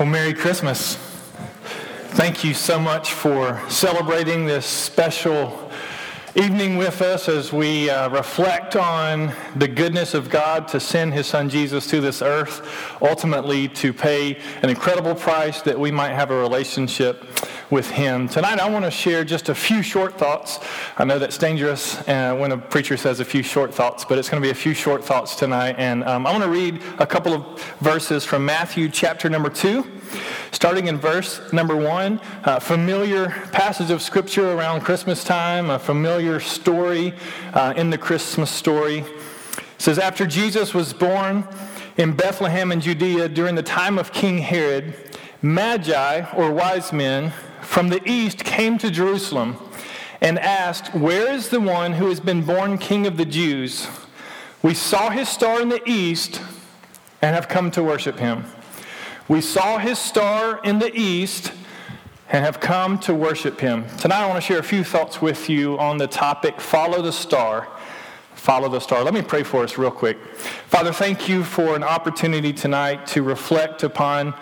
Well, Merry Christmas. Thank you so much for celebrating this special evening with us as we uh, reflect on the goodness of God to send his son Jesus to this earth, ultimately to pay an incredible price that we might have a relationship with him. Tonight, I want to share just a few short thoughts. I know that's dangerous uh, when a preacher says a few short thoughts, but it's going to be a few short thoughts tonight. And um, I want to read a couple of verses from Matthew chapter number 2. Starting in verse number one, a familiar passage of scripture around Christmas time, a familiar story uh, in the Christmas story. It says, After Jesus was born in Bethlehem in Judea during the time of King Herod, Magi, or wise men, from the east came to Jerusalem and asked, Where is the one who has been born king of the Jews? We saw his star in the east and have come to worship him. We saw his star in the east and have come to worship him. Tonight I want to share a few thoughts with you on the topic follow the star follow the star. Let me pray for us real quick. Father, thank you for an opportunity tonight to reflect upon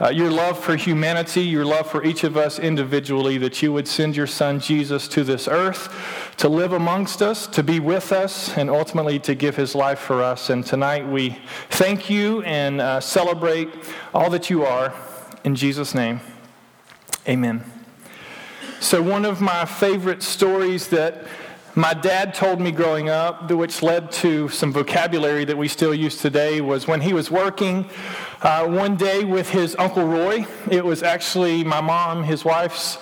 uh, your love for humanity, your love for each of us individually, that you would send your son Jesus to this earth to live amongst us, to be with us, and ultimately to give his life for us. And tonight we thank you and uh, celebrate all that you are. In Jesus' name, amen. So, one of my favorite stories that my dad told me growing up, which led to some vocabulary that we still use today, was when he was working uh, one day with his Uncle Roy. It was actually my mom, his wife's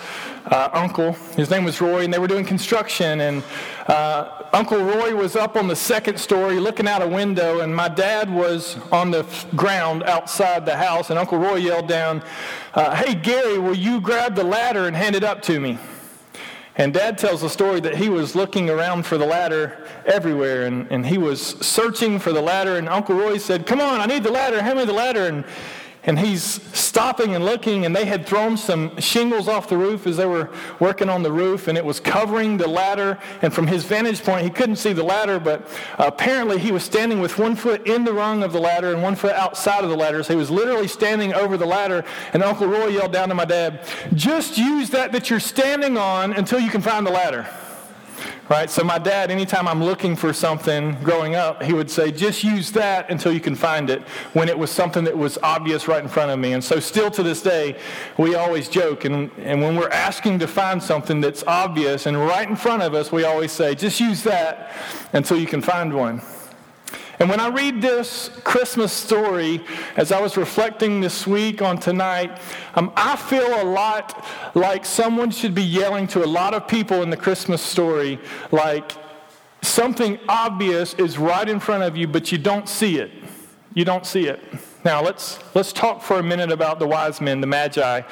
uh, uncle. His name was Roy, and they were doing construction. And uh, Uncle Roy was up on the second story looking out a window, and my dad was on the ground outside the house. And Uncle Roy yelled down, uh, Hey, Gary, will you grab the ladder and hand it up to me? And dad tells the story that he was looking around for the ladder everywhere and, and he was searching for the ladder. And Uncle Roy said, Come on, I need the ladder, hand me the ladder. And and he's stopping and looking, and they had thrown some shingles off the roof as they were working on the roof, and it was covering the ladder. And from his vantage point, he couldn't see the ladder, but apparently he was standing with one foot in the rung of the ladder and one foot outside of the ladder. So he was literally standing over the ladder, and Uncle Roy yelled down to my dad, Just use that that you're standing on until you can find the ladder right? So my dad, anytime I'm looking for something growing up, he would say, just use that until you can find it when it was something that was obvious right in front of me. And so still to this day, we always joke. And, and when we're asking to find something that's obvious and right in front of us, we always say, just use that until you can find one. And when I read this Christmas story, as I was reflecting this week on tonight, um, I feel a lot like someone should be yelling to a lot of people in the Christmas story, like something obvious is right in front of you, but you don't see it. You don't see it. Now, let's, let's talk for a minute about the wise men, the Magi.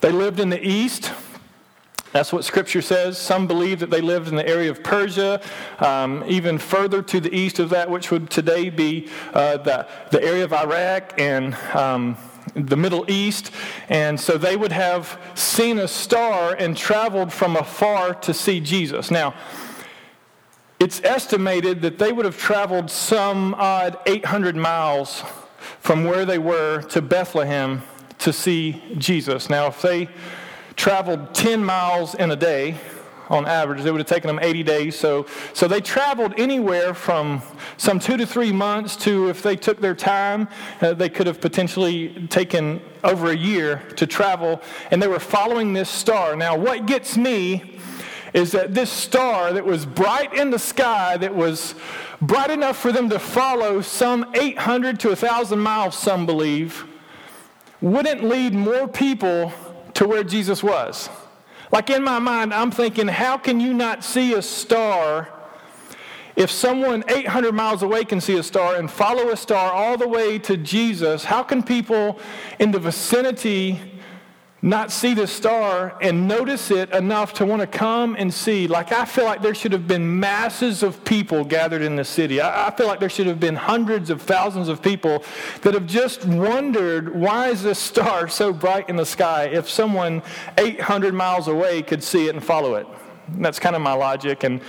They lived in the east. That's what Scripture says. Some believe that they lived in the area of Persia, um, even further to the east of that, which would today be uh, the, the area of Iraq and um, the Middle East. And so they would have seen a star and traveled from afar to see Jesus. Now, it's estimated that they would have traveled some odd 800 miles from where they were to Bethlehem to see Jesus. Now, if they traveled 10 miles in a day on average. It would have taken them 80 days. So, so they traveled anywhere from some two to three months to, if they took their time, uh, they could have potentially taken over a year to travel. And they were following this star. Now, what gets me is that this star that was bright in the sky, that was bright enough for them to follow some 800 to 1,000 miles, some believe, wouldn't lead more people to where Jesus was. Like in my mind, I'm thinking, how can you not see a star if someone 800 miles away can see a star and follow a star all the way to Jesus? How can people in the vicinity not see the star and notice it enough to want to come and see. Like, I feel like there should have been masses of people gathered in the city. I, I, feel like there should have been hundreds of thousands of people that have just wondered why is this star so bright in the sky if someone 800 miles away could see it and follow it. And that's kind of my logic. And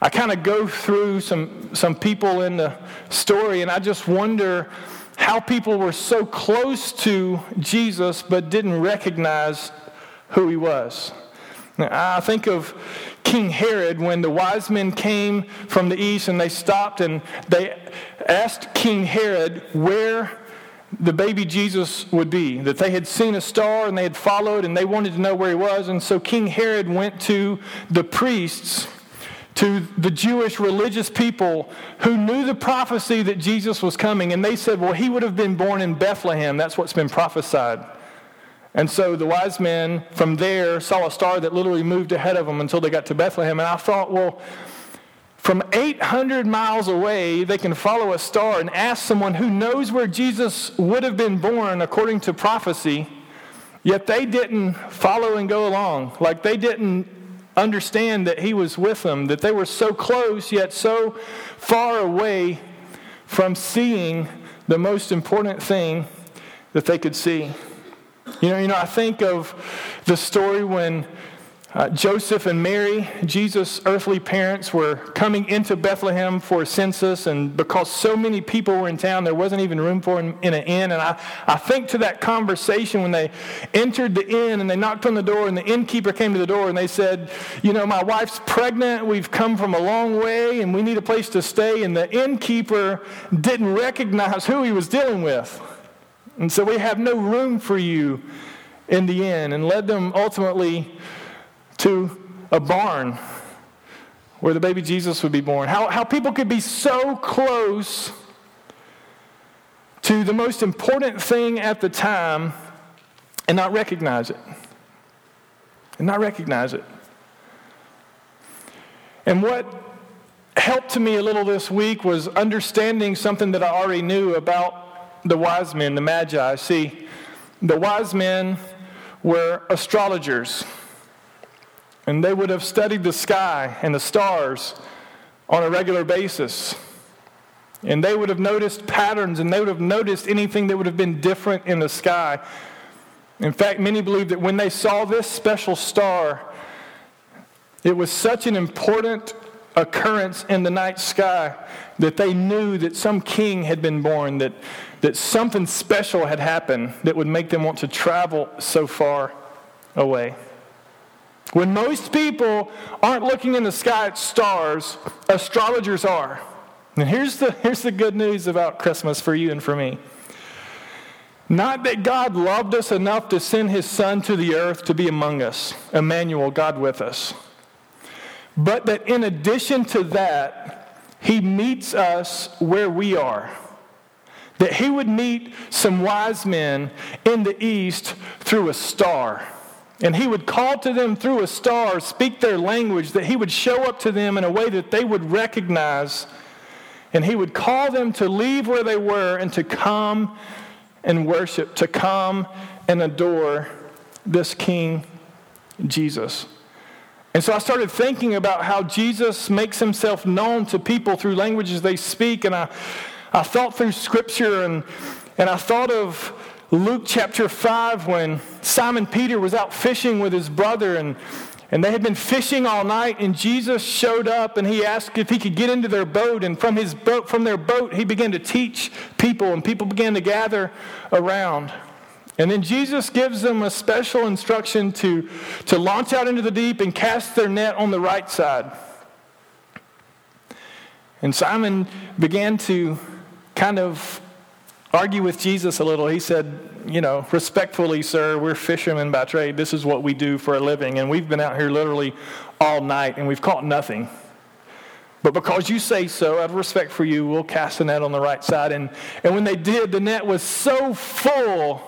I kind of go through some, some people in the story and I just wonder how people were so close to Jesus but didn't recognize who he was. Now, I think of King Herod when the wise men came from the east and they stopped and they asked King Herod where the baby Jesus would be. That they had seen a star and they had followed and they wanted to know where he was. And so King Herod went to the priests, to the Jewish religious people who knew the prophecy that Jesus was coming. And they said, well, he would have been born in Bethlehem. That's what's been prophesied. And so the wise men from there saw a star that literally moved ahead of them until they got to Bethlehem. And I thought, well, from 800 miles away, they can follow a star and ask someone who knows where Jesus would have been born according to prophecy, yet they didn't follow and go along. Like they didn't understand that he was with them, that they were so close yet so far away from seeing the most important thing that they could see. You know, you know, I think of the story when uh, Joseph and Mary, Jesus' earthly parents, were coming into Bethlehem for a census, and because so many people were in town, there wasn't even room for them in an inn. And I, I think to that conversation when they entered the inn and they knocked on the door, and the innkeeper came to the door and they said, You know, my wife's pregnant, we've come from a long way, and we need a place to stay. And the innkeeper didn't recognize who he was dealing with. And so we have no room for you in the inn, and led them ultimately to a barn where the baby Jesus would be born. How, how people could be so close to the most important thing at the time and not recognize it. And not recognize it. And what helped to me a little this week was understanding something that I already knew about the wise men, the magi. See, the wise men were astrologers, and they would have studied the sky and the stars on a regular basis. And they would have noticed patterns, and they would have noticed anything that would have been different in the sky. In fact, many believe that when they saw this special star, it was such an important occurrence in the night sky that they knew that some king had been born, that that something special had happened that would make them want to travel so far away. When most people aren't looking in the sky at stars, astrologers are. And here's the, here's the good news about Christmas for you and for me. Not that God loved us enough to send his son to the earth to be among us, Emmanuel, God with us, but that in addition to that, he meets us where we are that he would meet some wise men in the east through a star. And he would call to them through a star, speak their language, that he would show up to them in a way that they would recognize. And he would call them to leave where they were and to come and worship, to come and adore this King Jesus. And so I started thinking about how Jesus makes himself known to people through languages they speak. And I, I thought through scripture and, and I thought of Luke chapter 5 when Simon Peter was out fishing with his brother and, and they had been fishing all night and Jesus showed up and he asked if he could get into their boat and from his boat from their boat he began to teach people and people began to gather around. And then Jesus gives them a special instruction to, to launch out into the deep and cast their net on the right side. And Simon began to kind of argue with Jesus a little. He said, You know, respectfully, sir, we're fishermen by trade. This is what we do for a living. And we've been out here literally all night and we've caught nothing. But because you say so, out of respect for you, we'll cast the net on the right side. And, and when they did, the net was so full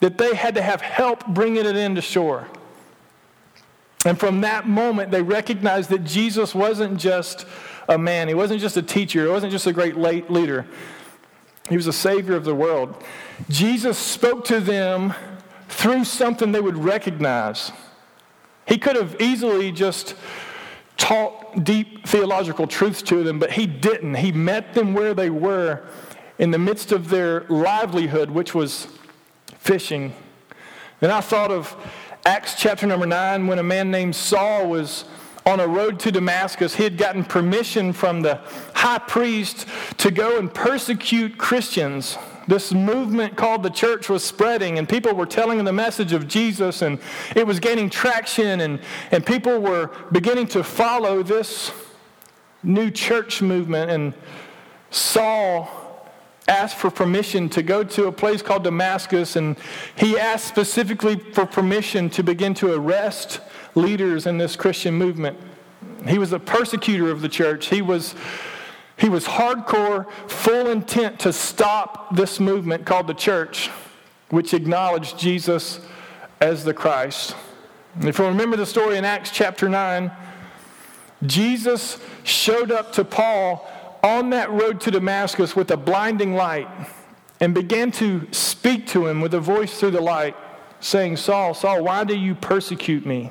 that they had to have help bringing it into shore. And from that moment, they recognized that Jesus wasn't just a man, he wasn't just a teacher, he wasn't just a great leader. He was a savior of the world. Jesus spoke to them through something they would recognize. He could have easily just taught deep theological truths to them, but he didn't. He met them where they were in the midst of their livelihood, which was fishing. And I thought of Acts chapter number 9 when a man named Saul was on a road to Damascus, he had gotten permission from the high priest to go and persecute Christians. This movement called the church was spreading, and people were telling the message of Jesus, and it was gaining traction, and, and people were beginning to follow this new church movement. And Saul asked for permission to go to a place called Damascus, and he asked specifically for permission to begin to arrest leaders in this Christian movement. He was a persecutor of the church. He was he was hardcore, full intent to stop this movement called the church, which acknowledged Jesus as the Christ. If you remember the story in Acts chapter 9, Jesus showed up to Paul on that road to Damascus with a blinding light and began to speak to him with a voice through the light, saying, Saul, Saul, why do you persecute me?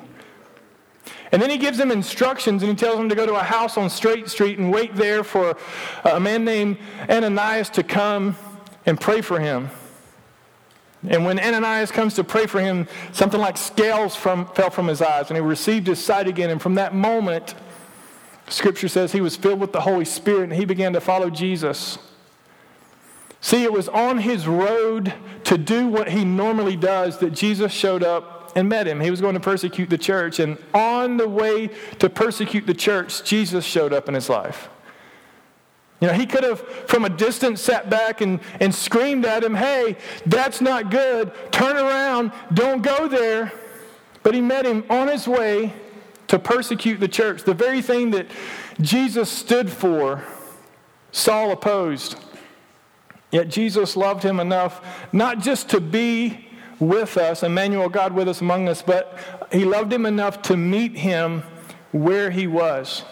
And then he gives them instructions and he tells them to go to a house on Straight Street and wait there for a man named Ananias to come and pray for him. And when Ananias comes to pray for him, something like scales from, fell from his eyes and he received his sight again. And from that moment, Scripture says he was filled with the Holy Spirit and he began to follow Jesus. See, it was on his road to do what he normally does that Jesus showed up and met him. He was going to persecute the church. And on the way to persecute the church, Jesus showed up in his life. You know, he could have, from a distance, sat back and, and screamed at him, Hey, that's not good. Turn around. Don't go there. But he met him on his way to persecute the church. The very thing that Jesus stood for, Saul opposed. Yet Jesus loved him enough not just to be with us, Emmanuel, God with us among us, but he loved him enough to meet him where he was.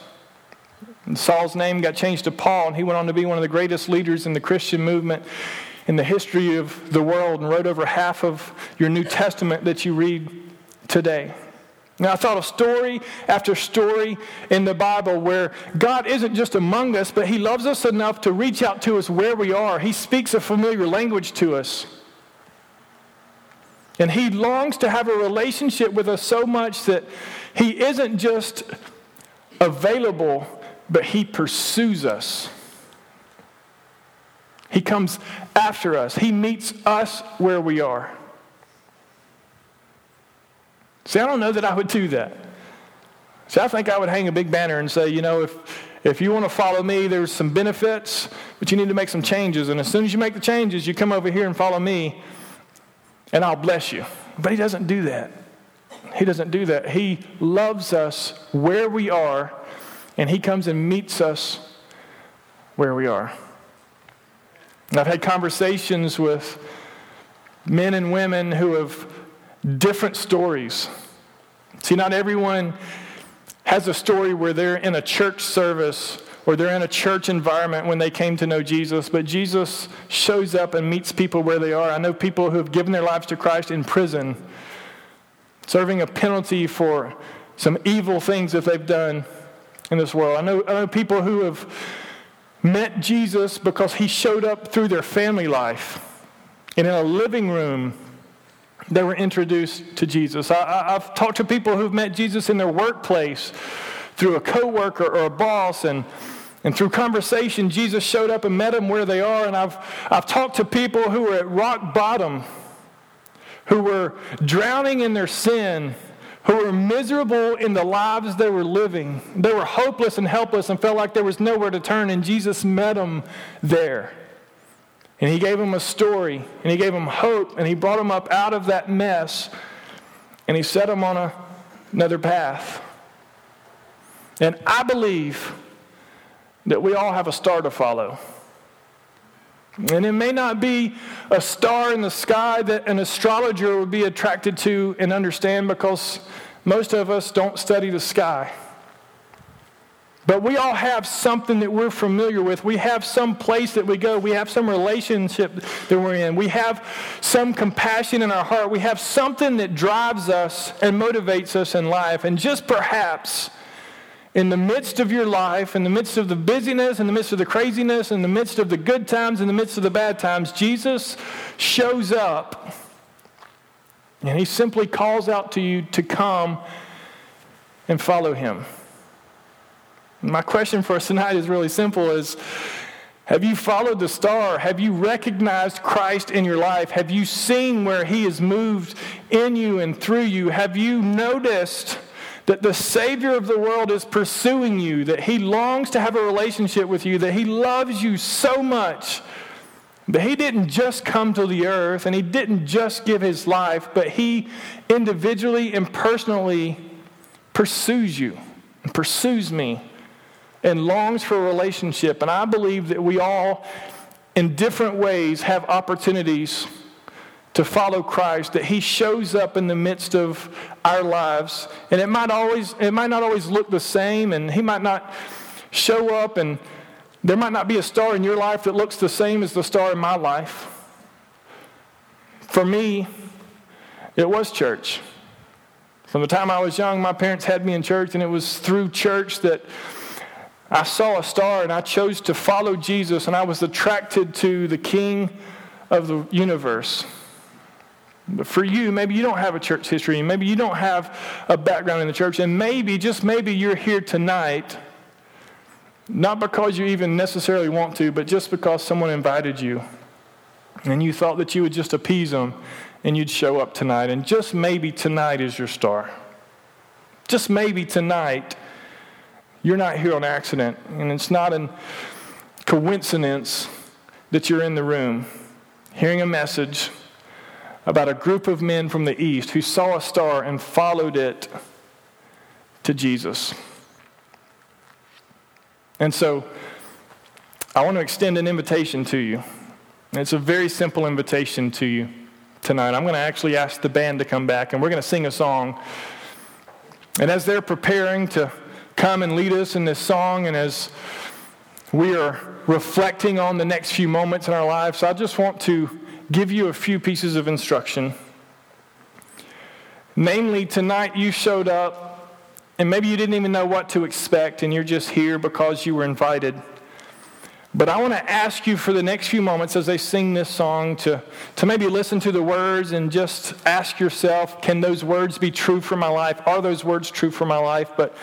And Saul's name got changed to Paul, and he went on to be one of the greatest leaders in the Christian movement in the history of the world and wrote over half of your New Testament that you read today. Now, I thought of story after story in the Bible where God isn't just among us, but He loves us enough to reach out to us where we are. He speaks a familiar language to us. And he longs to have a relationship with us so much that he isn't just available, but he pursues us. He comes after us, he meets us where we are. See, I don't know that I would do that. See, I think I would hang a big banner and say, you know, if, if you want to follow me, there's some benefits, but you need to make some changes. And as soon as you make the changes, you come over here and follow me and I'll bless you. But he doesn't do that. He doesn't do that. He loves us where we are, and he comes and meets us where we are. And I've had conversations with men and women who have different stories. See, not everyone has a story where they're in a church service or they're in a church environment when they came to know Jesus, but Jesus shows up and meets people where they are. I know people who have given their lives to Christ in prison, serving a penalty for some evil things that they've done in this world. I know, I know people who have met Jesus because he showed up through their family life. And in a living room, they were introduced to Jesus. I, have talked to people who've met Jesus in their workplace through a coworker or a boss, and and through conversation, Jesus showed up and met them where they are. And I've, I've talked to people who were at rock bottom, who were drowning in their sin, who were miserable in the lives they were living. They were hopeless and helpless and felt like there was nowhere to turn. And Jesus met them there. And he gave them a story, and he gave them hope, and he brought them up out of that mess, and he set them on a, another path. And I believe that we all have a star to follow. And it may not be a star in the sky that an astrologer would be attracted to and understand because most of us don't study the sky. But we all have something that we're familiar with. We have some place that we go. We have some relationship that we're in. We have some compassion in our heart. We have something that drives us and motivates us in life. And just perhaps in the midst of your life, in the midst of the busyness, in the midst of the craziness, in the midst of the good times, in the midst of the bad times, Jesus shows up and he simply calls out to you to come and follow him. My question for us tonight is really simple is Have you followed the star? Have you recognized Christ in your life? Have you seen where he has moved in you and through you? Have you noticed that the Savior of the world is pursuing you, that he longs to have a relationship with you, that he loves you so much that he didn't just come to the earth and he didn't just give his life, but he individually and personally pursues you and pursues me and longs for a relationship. And I believe that we all, in different ways, have opportunities to follow Christ, that He shows up in the midst of our lives. And it might always, it might not always look the same, and He might not show up, and there might not be a star in your life that looks the same as the star in my life. For me, it was church. From the time I was young, my parents had me in church, and it was through church that I saw a star and I chose to follow Jesus, and I was attracted to the King of the universe. But for you, maybe you don't have a church history, and maybe you don't have a background in the church, and maybe, just maybe, you're here tonight, not because you even necessarily want to, but just because someone invited you, and you thought that you would just appease them and you'd show up tonight. And just maybe tonight is your star. Just maybe tonight you're not here on accident, and it's not a coincidence that you're in the room hearing a message about a group of men from the east who saw a star and followed it to Jesus. And so, I want to extend an invitation to you. It's a very simple invitation to you tonight. I'm going to actually ask the band to come back, and we're going to sing a song. And as they're preparing to come and lead us in this song and as we are reflecting on the next few moments in our lives, I just want to give you a few pieces of instruction. Namely, tonight you showed up and maybe you didn't even know what to expect and you're just here because you were invited. But I want to ask you for the next few moments as they sing this song to, to maybe listen to the words and just ask yourself can those words be true for my life? Are those words true for my life? But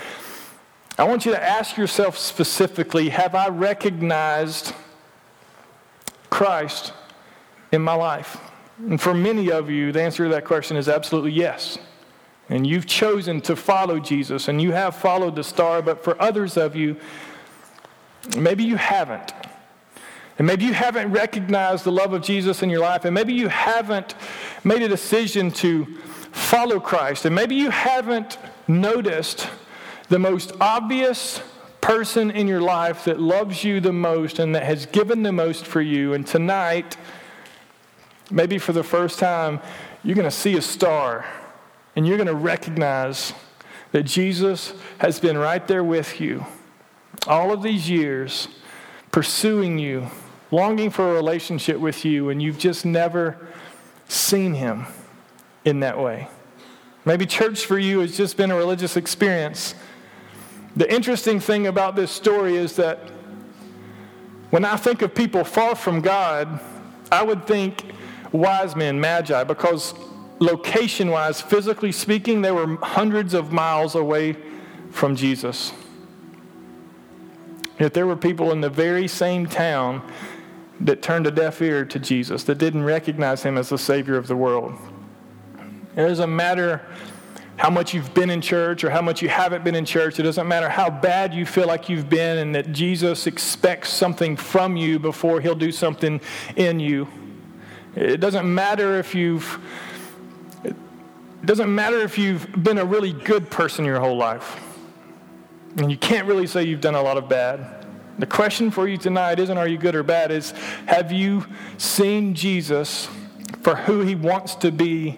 I want you to ask yourself specifically have I recognized Christ in my life? And for many of you, the answer to that question is absolutely yes. And you've chosen to follow Jesus and you have followed the star, but for others of you, maybe you haven't. And maybe you haven't recognized the love of Jesus in your life, and maybe you haven't made a decision to follow Christ, and maybe you haven't noticed the most obvious person in your life that loves you the most and that has given the most for you. And tonight, maybe for the first time, you're going to see a star and you're going to recognize that Jesus has been right there with you all of these years, pursuing you, longing for a relationship with you, and you've just never seen him in that way. Maybe church for you has just been a religious experience the interesting thing about this story is that when I think of people far from God, I would think wise men, magi, because location wise, physically speaking, they were hundreds of miles away from Jesus. Yet there were people in the very same town that turned a deaf ear to Jesus, that didn't recognize him as the Savior of the world. It doesn't matter how much you've been in church or how much you haven't been in church. It doesn't matter how bad you feel like you've been and that Jesus expects something from you before he'll do something in you. It doesn't matter if you've it doesn't matter if you've been a really good person your whole life. And you can't really say you've done a lot of bad. The question for you tonight isn't are you good or bad, is have you seen Jesus for who he wants to be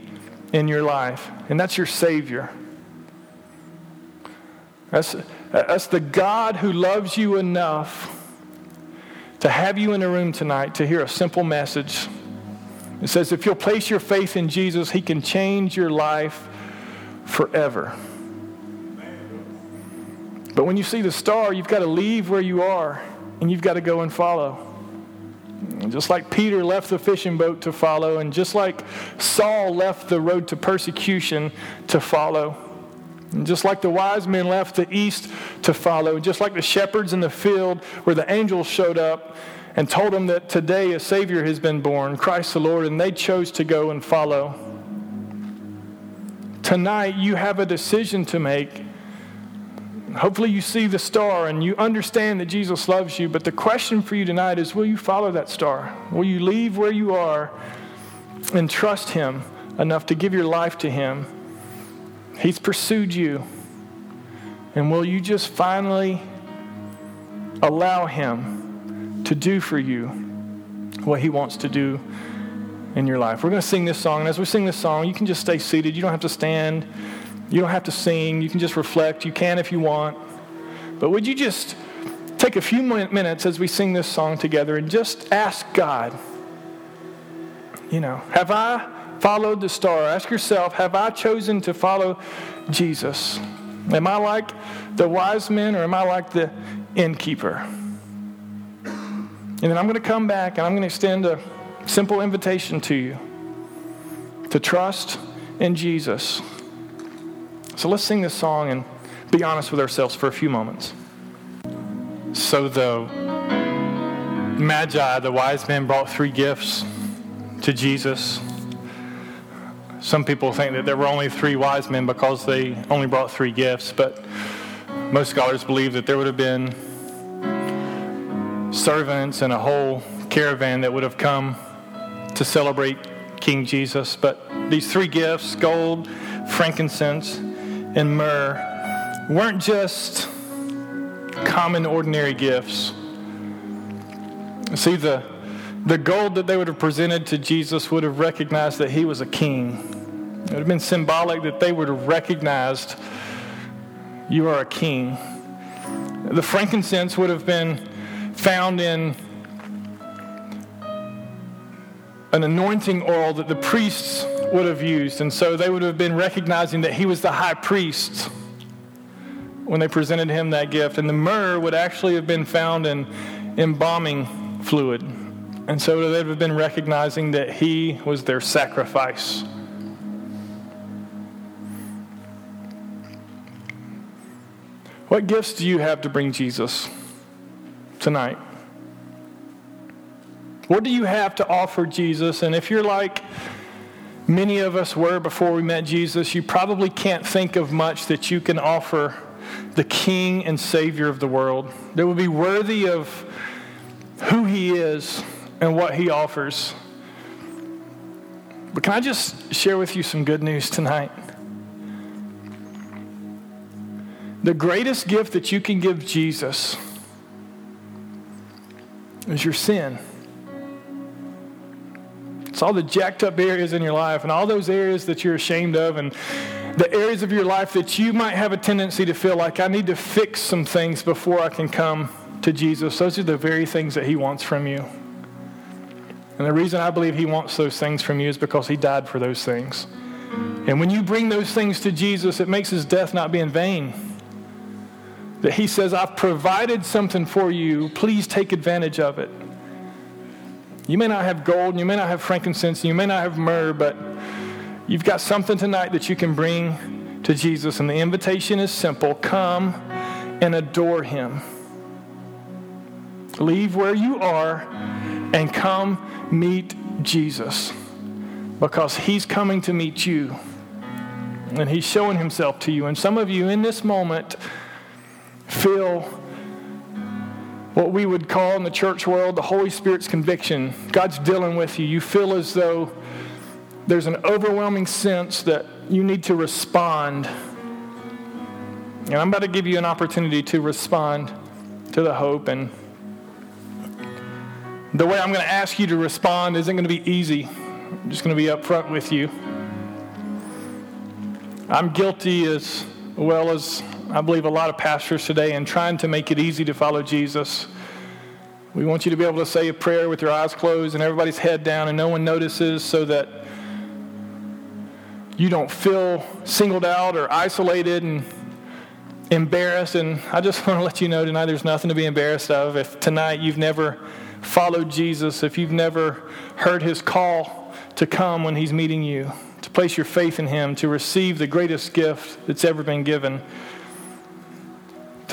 in your life, and that's your Savior. That's, that's the God who loves you enough to have you in a room tonight to hear a simple message. It says, if you'll place your faith in Jesus, He can change your life forever. But when you see the star, you've got to leave where you are and you've got to go and follow. Just like Peter left the fishing boat to follow, and just like Saul left the road to persecution to follow, and just like the wise men left the east to follow, and just like the shepherds in the field where the angels showed up and told them that today a Savior has been born, Christ the Lord, and they chose to go and follow. Tonight, you have a decision to make. Hopefully, you see the star and you understand that Jesus loves you. But the question for you tonight is will you follow that star? Will you leave where you are and trust Him enough to give your life to Him? He's pursued you. And will you just finally allow Him to do for you what He wants to do in your life? We're going to sing this song. And as we sing this song, you can just stay seated. You don't have to stand. You don't have to sing. You can just reflect. You can if you want. But would you just take a few minutes as we sing this song together and just ask God, you know, have I followed the star? Ask yourself, have I chosen to follow Jesus? Am I like the wise men or am I like the innkeeper? And then I'm going to come back and I'm going to extend a simple invitation to you to trust in Jesus. So let's sing this song and be honest with ourselves for a few moments. So the Magi, the wise men, brought three gifts to Jesus. Some people think that there were only three wise men because they only brought three gifts, but most scholars believe that there would have been servants and a whole caravan that would have come to celebrate King Jesus. But these three gifts gold, frankincense, and myrrh weren't just common, ordinary gifts. See, the the gold that they would have presented to Jesus would have recognized that he was a king. It would have been symbolic that they would have recognized you are a king. The frankincense would have been found in an anointing oil that the priests would have used. And so they would have been recognizing that he was the high priest when they presented him that gift. And the myrrh would actually have been found in embalming fluid. And so they would have been recognizing that he was their sacrifice. What gifts do you have to bring Jesus tonight? What do you have to offer Jesus? And if you're like many of us were before we met Jesus, you probably can't think of much that you can offer the King and Savior of the world that would be worthy of who He is and what he offers. But can I just share with you some good news tonight? The greatest gift that you can give Jesus is your sin. It's all the jacked up areas in your life and all those areas that you're ashamed of and the areas of your life that you might have a tendency to feel like I need to fix some things before I can come to Jesus. Those are the very things that he wants from you. And the reason I believe he wants those things from you is because he died for those things. And when you bring those things to Jesus, it makes his death not be in vain. That he says, I've provided something for you. Please take advantage of it. You may not have gold, and you may not have frankincense, and you may not have myrrh, but you've got something tonight that you can bring to Jesus. And the invitation is simple come and adore him. Leave where you are and come meet Jesus because he's coming to meet you and he's showing himself to you. And some of you in this moment feel what we would call in the church world the Holy Spirit's conviction. God's dealing with you. You feel as though there's an overwhelming sense that you need to respond. And I'm about to give you an opportunity to respond to the hope and the way I'm going to ask you to respond isn't going to be easy. I'm just going to be upfront with you. I'm guilty as well as I believe a lot of pastors today in trying to make it easy to follow Jesus. We want you to be able to say a prayer with your eyes closed and everybody's head down and no one notices so that you don't feel singled out or isolated and embarrassed. And I just want to let you know tonight there's nothing to be embarrassed of. If tonight you've never followed Jesus, if you've never heard his call to come when he's meeting you, to place your faith in him, to receive the greatest gift that's ever been given,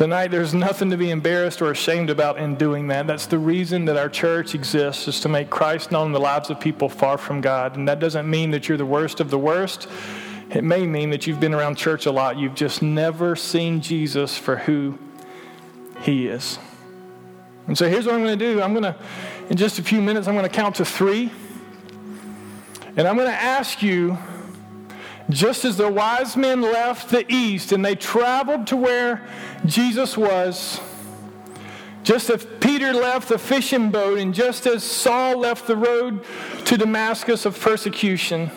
Tonight, there's nothing to be embarrassed or ashamed about in doing that. That's the reason that our church exists, is to make Christ known in the lives of people far from God. And that doesn't mean that you're the worst of the worst. It may mean that you've been around church a lot. You've just never seen Jesus for who he is. And so here's what I'm going to do. I'm going to, in just a few minutes, I'm going to count to three. And I'm going to ask you just as the wise men left the east and they traveled to where Jesus was, just as Peter left the fishing boat, and just as Saul left the road to Damascus of persecution,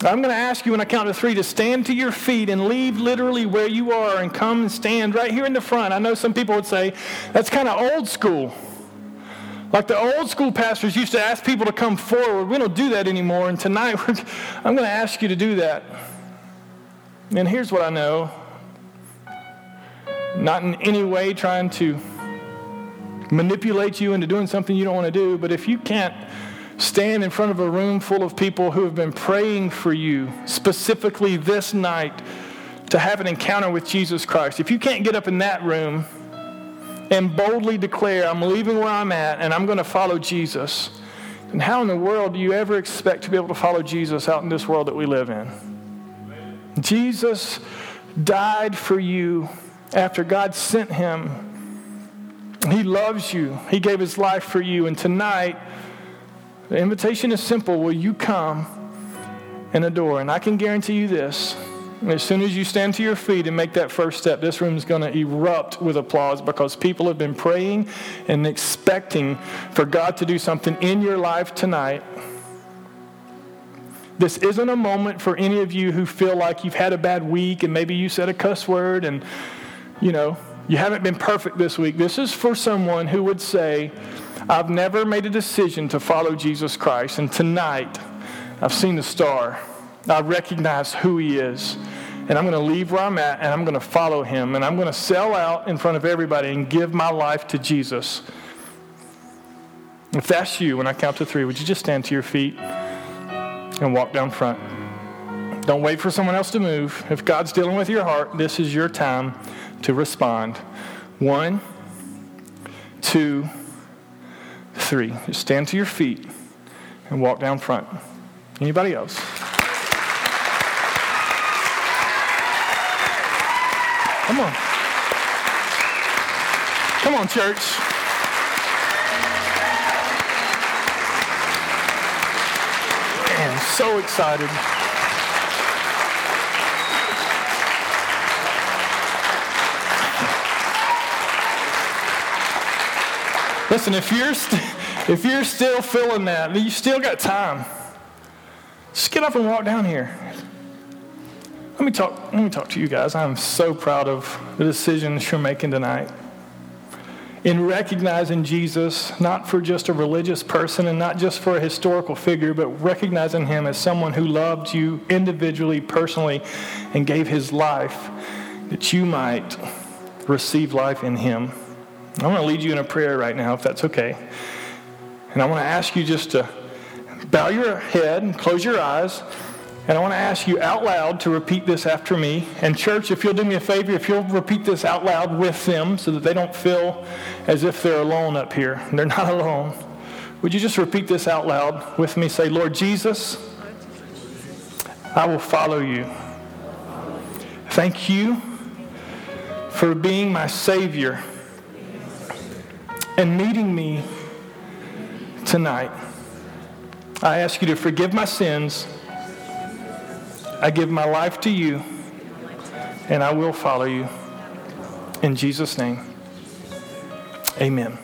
I'm going to ask you when I count to three to stand to your feet and leave literally where you are and come and stand right here in the front. I know some people would say that's kind of old school. Like the old school pastors used to ask people to come forward. We don't do that anymore. And tonight, I'm going to ask you to do that. And here's what I know not in any way trying to manipulate you into doing something you don't want to do, but if you can't stand in front of a room full of people who have been praying for you, specifically this night, to have an encounter with Jesus Christ, if you can't get up in that room, and boldly declare, I'm leaving where I'm at and I'm going to follow Jesus, and how in the world do you ever expect to be able to follow Jesus out in this world that we live in? Jesus died for you after God sent him. He loves you. He gave his life for you. And tonight, the invitation is simple. Will you come and adore? And I can guarantee you this as soon as you stand to your feet and make that first step, this room is going to erupt with applause because people have been praying and expecting for God to do something in your life tonight. This isn't a moment for any of you who feel like you've had a bad week and maybe you said a cuss word and, you know, you haven't been perfect this week. This is for someone who would say, I've never made a decision to follow Jesus Christ, and tonight I've seen the star. I recognize who he is. And I'm going to leave where I'm at and I'm going to follow him. And I'm going to sell out in front of everybody and give my life to Jesus. If that's you, when I count to three, would you just stand to your feet and walk down front? Don't wait for someone else to move. If God's dealing with your heart, this is your time to respond. One, two, three. Just stand to your feet and walk down front. Anybody else? Come on. Come on, church. Man, I'm so excited. Listen, if you're, st- if you're still feeling that, you still got time. Just get up and walk down here. Let me talk, let me talk to you guys. I'm so proud of the decisions you're making tonight. In recognizing Jesus, not for just a religious person and not just for a historical figure, but recognizing him as someone who loved you individually, personally, and gave his life that you might receive life in him. I want to lead you in a prayer right now, if that's okay. And I want to ask you just to bow your head and close your eyes. And I want to ask you out loud to repeat this after me. And, church, if you'll do me a favor, if you'll repeat this out loud with them so that they don't feel as if they're alone up here. They're not alone. Would you just repeat this out loud with me? Say, Lord Jesus, I will follow you. Thank you for being my Savior and meeting me tonight. I ask you to forgive my sins I give my life to you, and I will follow you. In Jesus' name, amen.